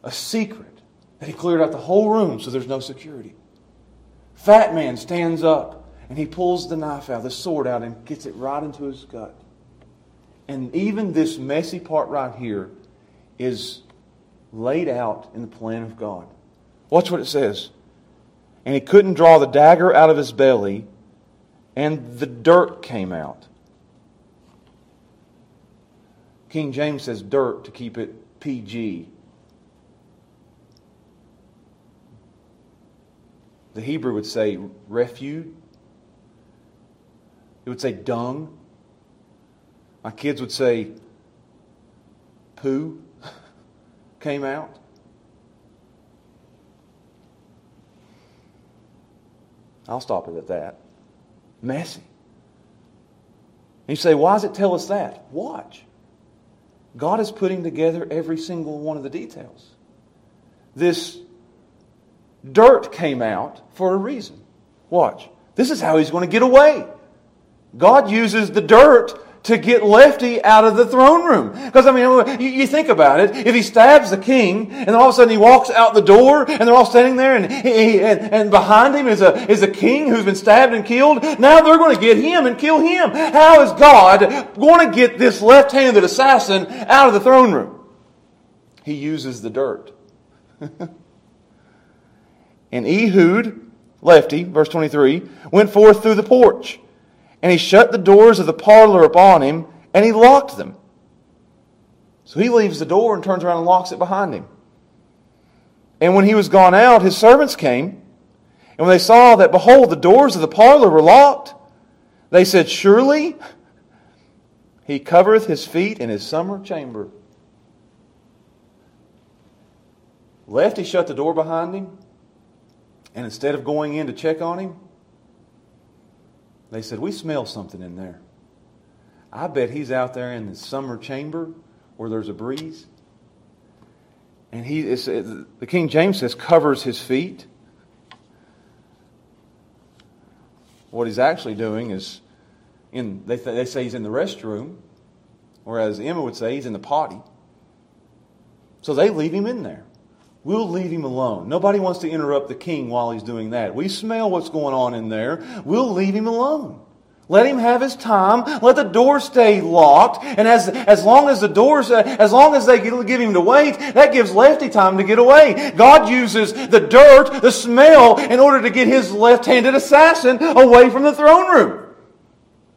A secret that he cleared out the whole room so there's no security. Fat man stands up and he pulls the knife out, the sword out, and gets it right into his gut. And even this messy part right here is laid out in the plan of God. Watch what it says. And he couldn't draw the dagger out of his belly, and the dirt came out. King James says dirt to keep it PG. The Hebrew would say refuse. It would say dung. My kids would say, poo [LAUGHS] came out. I'll stop it at that. Messy. And you say, why does it tell us that? Watch. God is putting together every single one of the details. This dirt came out for a reason. Watch. This is how he's going to get away. God uses the dirt to get Lefty out of the throne room. Because, I mean, you, you, think about it. If he stabs the king, and then all of a sudden he walks out the door, and they're all standing there, and, he, and, and behind him is a, is a king who's been stabbed and killed, now they're going to get him and kill him. How is God going to get this left-handed assassin out of the throne room? He uses the dirt. [LAUGHS] and Ehud, Lefty, verse 23, went forth through the porch and he shut the doors of the parlor upon him, and he locked them. So he leaves the door and turns around and locks it behind him. And when he was gone out, his servants came, and when they saw that, behold, the doors of the parlor were locked, they said, Surely he covereth his feet in his summer chamber. Lefty shut the door behind him, and instead of going in to check on him, they said, We smell something in there. I bet he's out there in the summer chamber where there's a breeze. And he is, the King James says, covers his feet. What he's actually doing is, in, they, they say he's in the restroom, whereas Emma would say he's in the potty. So they leave him in there. We'll leave him alone. Nobody wants to interrupt the king while he's doing that. We smell what's going on in there. We'll leave him alone. Let him have his time. Let the door stay locked. And as, as long as the doors, uh, as long as they give him to wait, that gives Lefty time to get away. God uses the dirt, the smell, in order to get his left-handed assassin away from the throne room.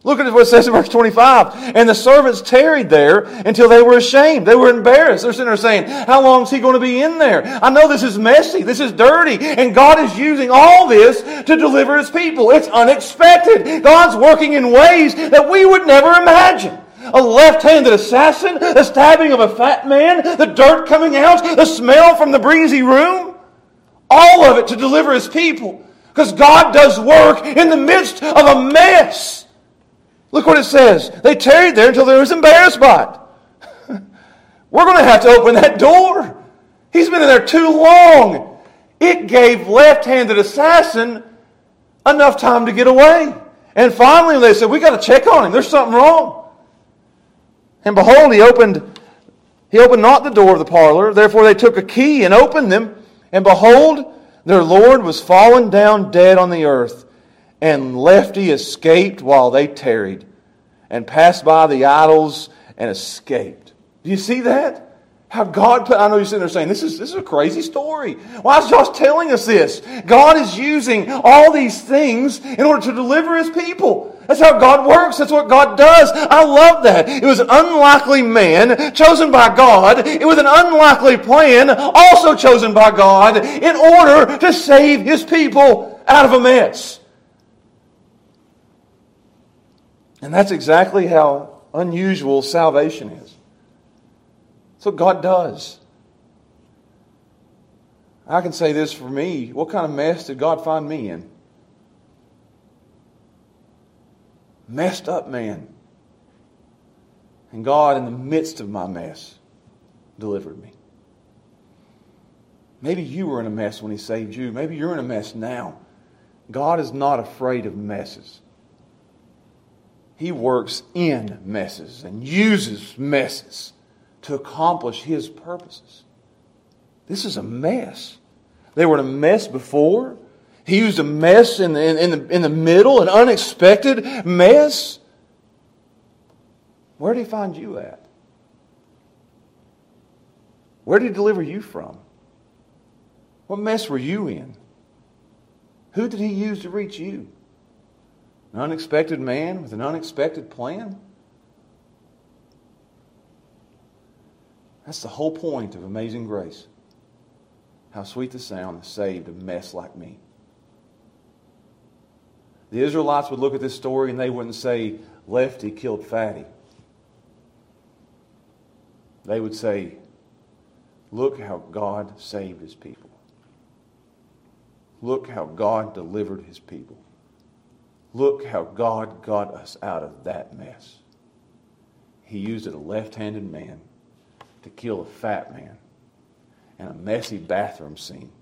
Look at what it says in verse 25. And the servants tarried there until they were ashamed. They were embarrassed. They're sitting there saying, How long is he going to be in there? I know this is messy. This is dirty. And God is using all this to deliver his people. It's unexpected. God's working in ways that we would never imagine. A left handed assassin, the stabbing of a fat man, the dirt coming out, the smell from the breezy room. All of it to deliver his people. Because God does work in the midst of a mess. Look what it says. They tarried there until they was embarrassed by it. [LAUGHS] We're going to have to open that door. He's been in there too long. It gave left-handed assassin enough time to get away. And finally they said, we got to check on him. There's something wrong. And behold, he opened, he opened not the door of the parlor. Therefore they took a key and opened them. And behold, their Lord was fallen down dead on the earth and Lefty escaped while they tarried and passed by the idols and escaped. Do you see that? How God put, I know you're sitting there saying, this is, this is a crazy story. Why is Josh telling us this? God is using all these things in order to deliver his people. That's how God works. That's what God does. I love that. It was an unlikely man chosen by God. It was an unlikely plan also chosen by God in order to save his people out of a mess. And that's exactly how unusual salvation is. That's what God does. I can say this for me. What kind of mess did God find me in? Messed up man. And God, in the midst of my mess, delivered me. Maybe you were in a mess when He saved you. Maybe you're in a mess now. God is not afraid of messes. He works in messes and uses messes to accomplish His purposes. This is a mess. They were in a mess before. He used a mess in the, in, the, in the middle, an unexpected mess. Where did He find you at? Where did He deliver you from? What mess were you in? Who did He use to reach you? An unexpected man with an unexpected plan? That's the whole point of Amazing Grace. How sweet the sound that saved a mess like me. The Israelites would look at this story and they wouldn't say, Lefty killed Fatty. They would say, Look how God saved his people. Look how God delivered his people. Look how God got us out of that mess. He used a left handed man to kill a fat man and a messy bathroom scene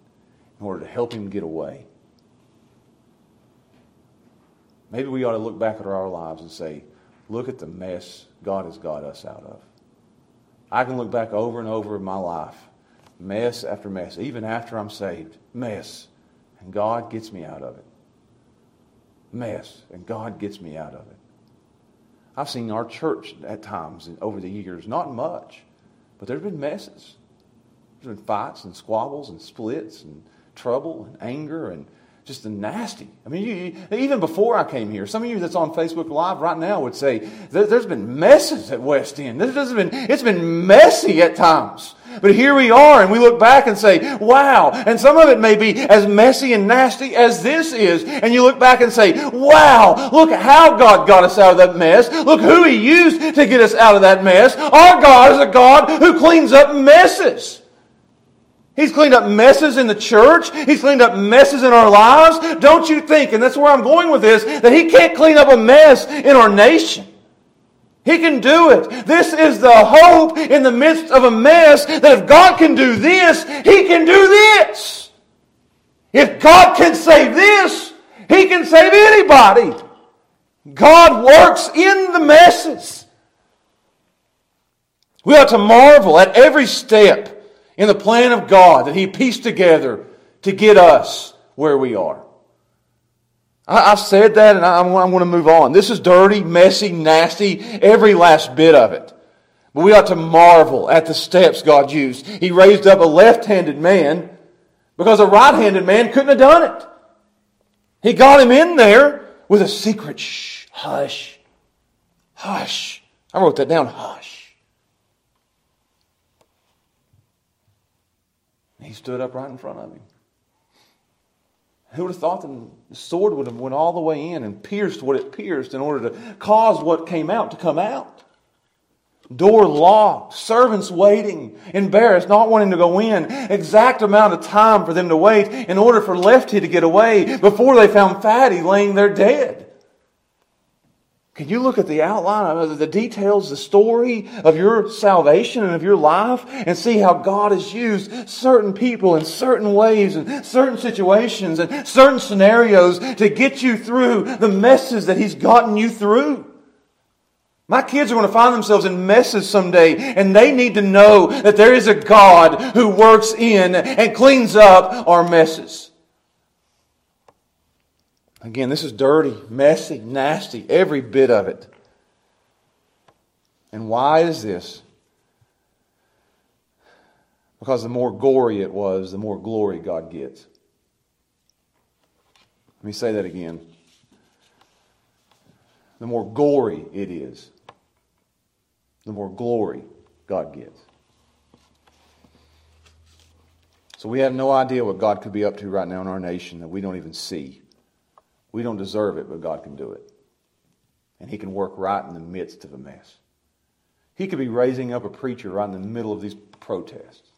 in order to help him get away. Maybe we ought to look back at our lives and say, look at the mess God has got us out of. I can look back over and over in my life, mess after mess, even after I'm saved, mess, and God gets me out of it mess, and God gets me out of it. I've seen our church at times over the years, not much, but there's been messes. There's been fights and squabbles and splits and trouble and anger and just the nasty. I mean, you, even before I came here, some of you that's on Facebook Live right now would say there, has been messes at West End. This has been, it's been messy at times. But here we are, and we look back and say, wow. And some of it may be as messy and nasty as this is. And you look back and say, wow, look how God got us out of that mess. Look who He used to get us out of that mess. Our God is a God who cleans up messes. He's cleaned up messes in the church. He's cleaned up messes in our lives. Don't you think, and that's where I'm going with this, that He can't clean up a mess in our nation? He can do it. This is the hope in the midst of a mess that if God can do this, He can do this. If God can save this, He can save anybody. God works in the messes. We ought to marvel at every step in the plan of God that He pieced together to get us where we are. I, have said that and I'm, I'm going to move on. This is dirty, messy, nasty, every last bit of it. But we ought to marvel at the steps God used. He raised up a left-handed man because a right-handed man couldn't have done it. He got him in there with a secret shh, hush. Hush. I wrote that down. Hush. He stood up right in front of him. Who would have thought that the sword would have went all the way in and pierced what it pierced in order to cause what came out to come out? Door locked, servants waiting, embarrassed, not wanting to go in. Exact amount of time for them to wait in order for Lefty to get away before they found Fatty laying there dead. Can you look at the outline of the details, the story of your salvation and of your life and see how God has used certain people in certain ways and certain situations and certain scenarios to get you through the messes that He's gotten you through? My kids are going to find themselves in messes someday, and they need to know that there is a God who works in and cleans up our messes. Again, this is dirty, messy, nasty, every bit of it. And why is this? Because the more gory it was, the more glory God gets. Let me say that again. The more gory it is, the more glory God gets. So we have no idea what God could be up to right now in our nation that we don't even see. We don't deserve it, but God can do it. And He can work right in the midst of a mess. He could be raising up a preacher right in the middle of these protests.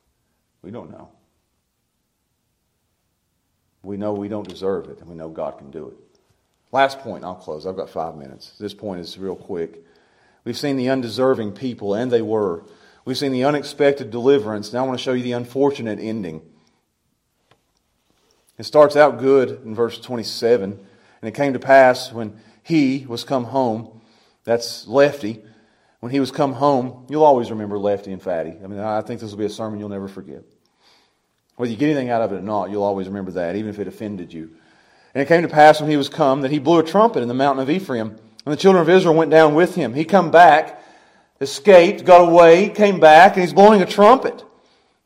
We don't know. We know we don't deserve it, and we know God can do it. Last point, I'll close. I've got five minutes. This point is real quick. We've seen the undeserving people, and they were. We've seen the unexpected deliverance. Now I want to show you the unfortunate ending. It starts out good in verse 27. And it came to pass when he was come home, that's Lefty, when he was come home, you'll always remember Lefty and Fatty. I mean, I think this will be a sermon you'll never forget. Whether you get anything out of it or not, you'll always remember that, even if it offended you. And it came to pass when he was come that he blew a trumpet in the mountain of Ephraim, and the children of Israel went down with him. He come back, escaped, got away, came back, and he's blowing a trumpet.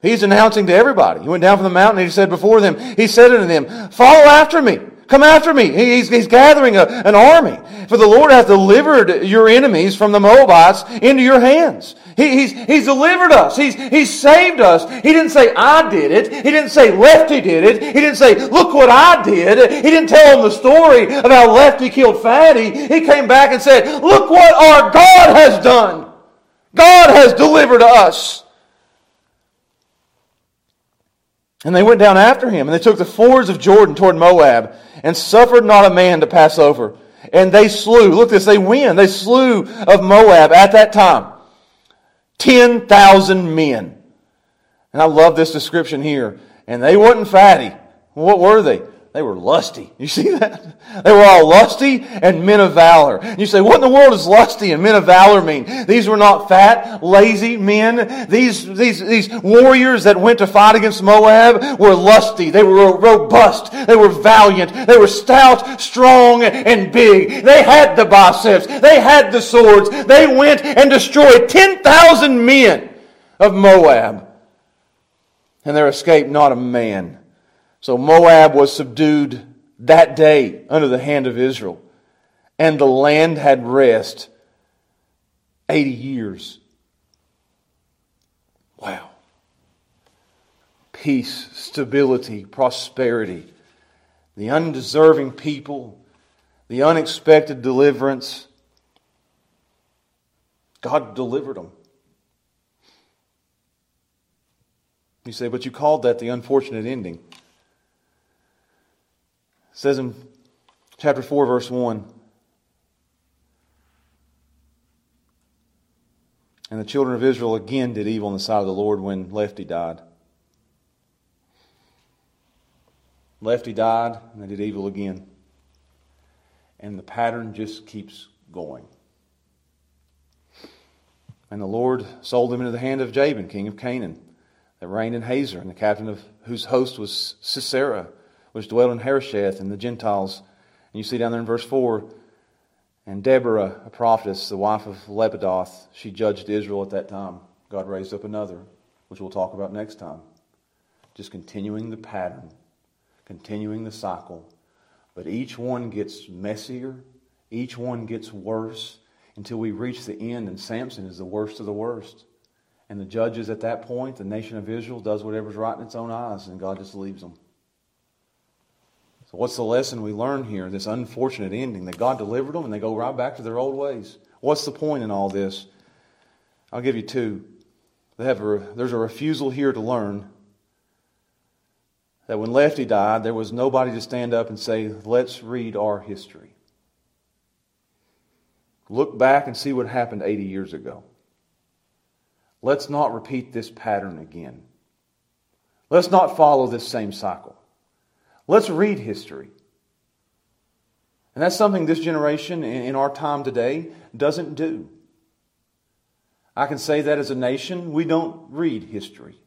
He's announcing to everybody. He went down from the mountain and he said before them, he said unto them, Follow after me. Come after me. He's, he's gathering a, an army. For the Lord hath delivered your enemies from the Moabites into your hands. He, he's, he's delivered us. He's, he's saved us. He didn't say, I did it. He didn't say, Lefty did it. He didn't say, look what I did. He didn't tell them the story of how Lefty killed Fatty. He came back and said, look what our God has done. God has delivered us. And they went down after him, and they took the fords of Jordan toward Moab, and suffered not a man to pass over. And they slew, look this, they win. They slew of Moab at that time 10,000 men. And I love this description here. And they wasn't fatty. What were they? They were lusty. You see that? They were all lusty and men of valor. You say, what in the world does lusty and men of valor mean? These were not fat, lazy men. These, these, these warriors that went to fight against Moab were lusty. They were robust. They were valiant. They were stout, strong, and big. They had the biceps. They had the swords. They went and destroyed 10,000 men of Moab. And there escaped not a man. So Moab was subdued that day under the hand of Israel, and the land had rest 80 years. Wow. Peace, stability, prosperity, the undeserving people, the unexpected deliverance. God delivered them. You say, but you called that the unfortunate ending says in chapter 4, verse 1 And the children of Israel again did evil in the sight of the Lord when Lefty died. Lefty died, and they did evil again. And the pattern just keeps going. And the Lord sold them into the hand of Jabin, king of Canaan, that reigned in Hazor, and the captain of whose host was Sisera which dwelt in Harosheth and the Gentiles. And you see down there in verse 4, and Deborah, a prophetess, the wife of Lapidoth, she judged Israel at that time. God raised up another, which we'll talk about next time. Just continuing the pattern, continuing the cycle. But each one gets messier, each one gets worse, until we reach the end, and Samson is the worst of the worst. And the judges at that point, the nation of Israel, does whatever's right in its own eyes, and God just leaves them. So, what's the lesson we learn here? This unfortunate ending that God delivered them and they go right back to their old ways. What's the point in all this? I'll give you two. They have a, there's a refusal here to learn that when Lefty died, there was nobody to stand up and say, Let's read our history. Look back and see what happened 80 years ago. Let's not repeat this pattern again. Let's not follow this same cycle. Let's read history. And that's something this generation in our time today doesn't do. I can say that as a nation, we don't read history.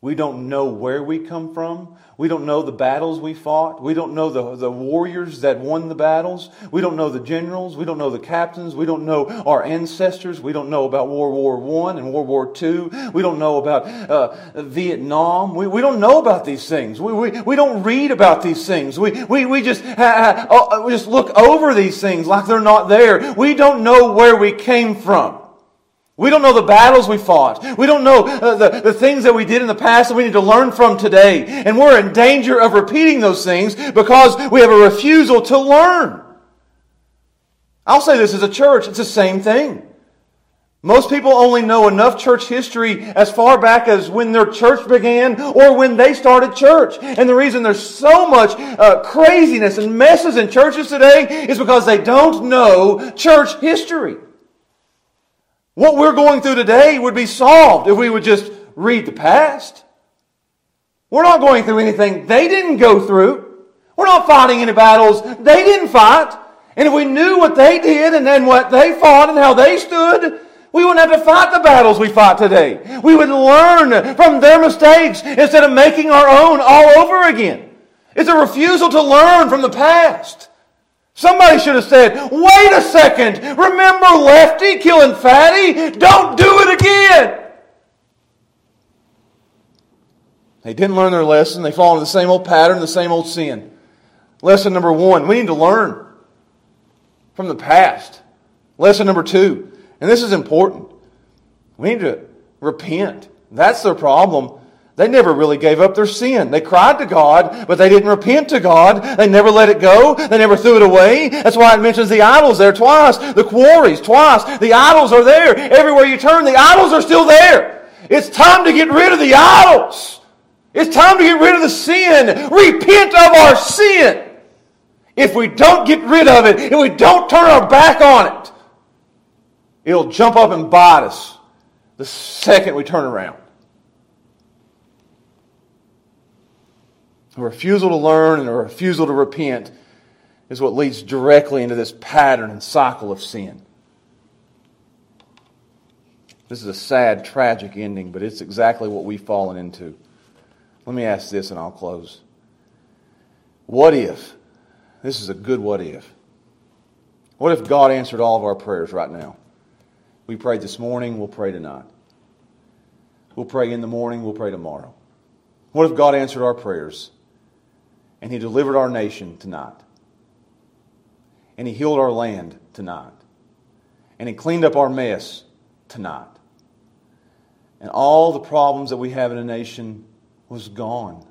We don't know where we come from. We don't know the battles we fought. We don't know the, the warriors that won the battles. We don't know the generals. We don't know the captains. We don't know our ancestors. We don't know about World War I and World War II. We don't know about uh, Vietnam. We, we don't know about these things. We, we, we don't read about these things. We, we, we, just, uh, uh, we just look over these things like they're not there. We don't know where we came from. We don't know the battles we fought. We don't know uh, the, the things that we did in the past that we need to learn from today. And we're in danger of repeating those things because we have a refusal to learn. I'll say this as a church, it's the same thing. Most people only know enough church history as far back as when their church began or when they started church. And the reason there's so much uh, craziness and messes in churches today is because they don't know church history. What we're going through today would be solved if we would just read the past. We're not going through anything they didn't go through. We're not fighting any battles they didn't fight. And if we knew what they did and then what they fought and how they stood, we wouldn't have to fight the battles we fight today. We would learn from their mistakes instead of making our own all over again. It's a refusal to learn from the past. Somebody should have said, wait a second, remember Lefty killing Fatty? Don't do it again. They didn't learn their lesson. They fall into the same old pattern, the same old sin. Lesson number one, we need to learn from the past. Lesson number two, and this is important, we need to repent. That's their problem. They never really gave up their sin. They cried to God, but they didn't repent to God. They never let it go. They never threw it away. That's why it mentions the idols there twice, the quarries twice. The idols are there. Everywhere you turn, the idols are still there. It's time to get rid of the idols. It's time to get rid of the sin. Repent of our sin. If we don't get rid of it, if we don't turn our back on it, it'll jump up and bite us the second we turn around. A refusal to learn and a refusal to repent is what leads directly into this pattern and cycle of sin. This is a sad, tragic ending, but it's exactly what we've fallen into. Let me ask this and I'll close. What if? This is a good what if. What if God answered all of our prayers right now? We prayed this morning, we'll pray tonight. We'll pray in the morning, we'll pray tomorrow. What if God answered our prayers and He delivered our nation tonight. And He healed our land tonight. And He cleaned up our mess tonight. And all the problems that we have in a nation was gone.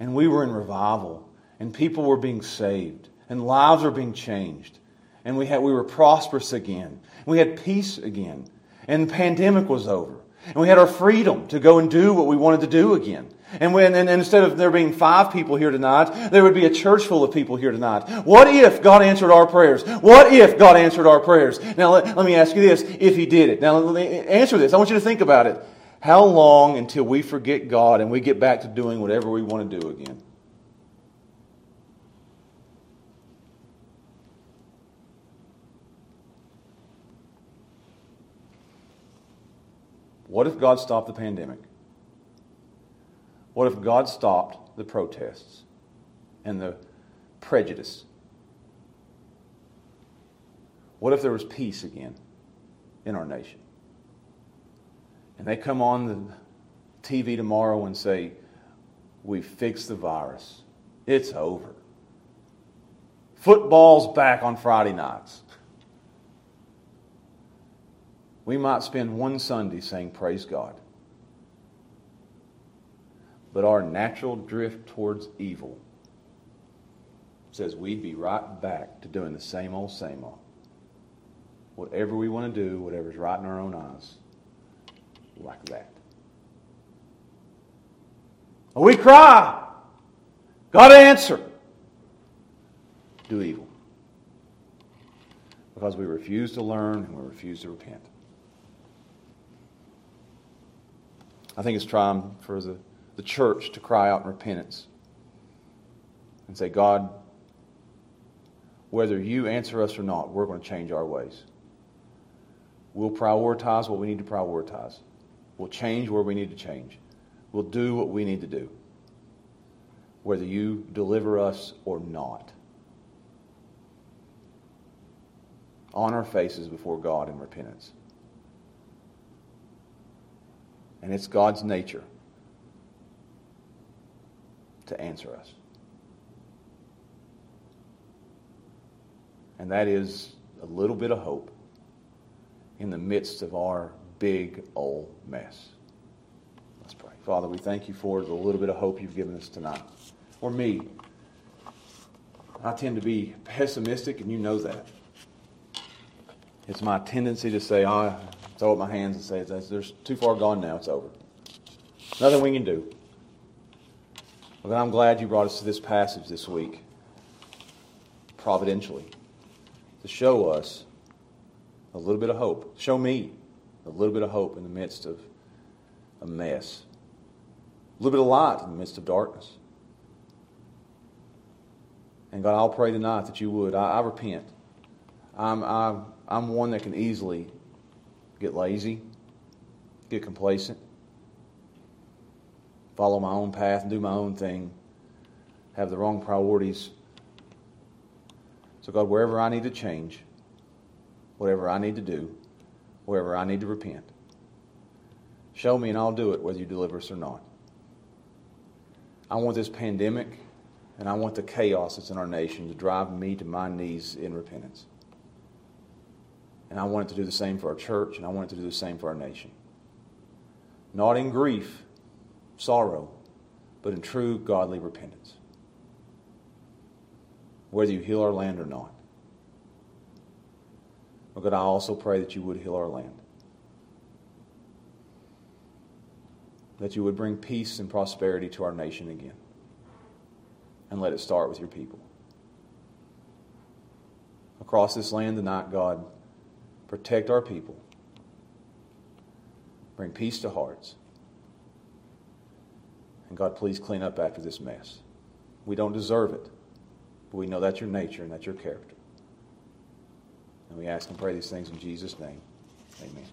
And we were in revival. And people were being saved. And lives were being changed. And we, had, we were prosperous again. We had peace again. And the pandemic was over. And we had our freedom to go and do what we wanted to do again. And, when, and instead of there being five people here tonight, there would be a church full of people here tonight. What if God answered our prayers? What if God answered our prayers? Now, let, let me ask you this if He did it. Now, let me answer this. I want you to think about it. How long until we forget God and we get back to doing whatever we want to do again? What if God stopped the pandemic? What if God stopped the protests and the prejudice? What if there was peace again in our nation? And they come on the TV tomorrow and say, We fixed the virus. It's over. Football's back on Friday nights. We might spend one Sunday saying, Praise God. But our natural drift towards evil says we'd be right back to doing the same old, same old. Whatever we want to do, whatever's right in our own eyes, like that. And we cry. God answer. Do evil. Because we refuse to learn and we refuse to repent. I think it's time for the, the church to cry out in repentance and say, God, whether you answer us or not, we're going to change our ways. We'll prioritize what we need to prioritize. We'll change where we need to change. We'll do what we need to do, whether you deliver us or not. On our faces before God in repentance. And it's God's nature to answer us. And that is a little bit of hope in the midst of our big old mess. Let's pray. Father, we thank you for the little bit of hope you've given us tonight. Or me. I tend to be pessimistic, and you know that. It's my tendency to say, oh, throw up my hands and say, there's too far gone now, it's over. Nothing we can do. But I'm glad you brought us to this passage this week, providentially, to show us a little bit of hope. Show me a little bit of hope in the midst of a mess, a little bit of light in the midst of darkness. And God, I'll pray tonight that you would. I, I repent. I'm, I'm, I'm one that can easily get lazy, get complacent, follow my own path and do my own thing, have the wrong priorities. So, God, wherever I need to change, whatever I need to do, wherever I need to repent. Show me and I'll do it whether you deliver us or not. I want this pandemic and I want the chaos that's in our nation to drive me to my knees in repentance. And I want it to do the same for our church and I want it to do the same for our nation. Not in grief, sorrow, but in true godly repentance. Whether you heal our land or not. But God, I also pray that you would heal our land. That you would bring peace and prosperity to our nation again. And let it start with your people. Across this land tonight, God, protect our people. Bring peace to hearts. And God, please clean up after this mess. We don't deserve it, but we know that's your nature and that's your character. And we ask and pray these things in Jesus' name. Amen.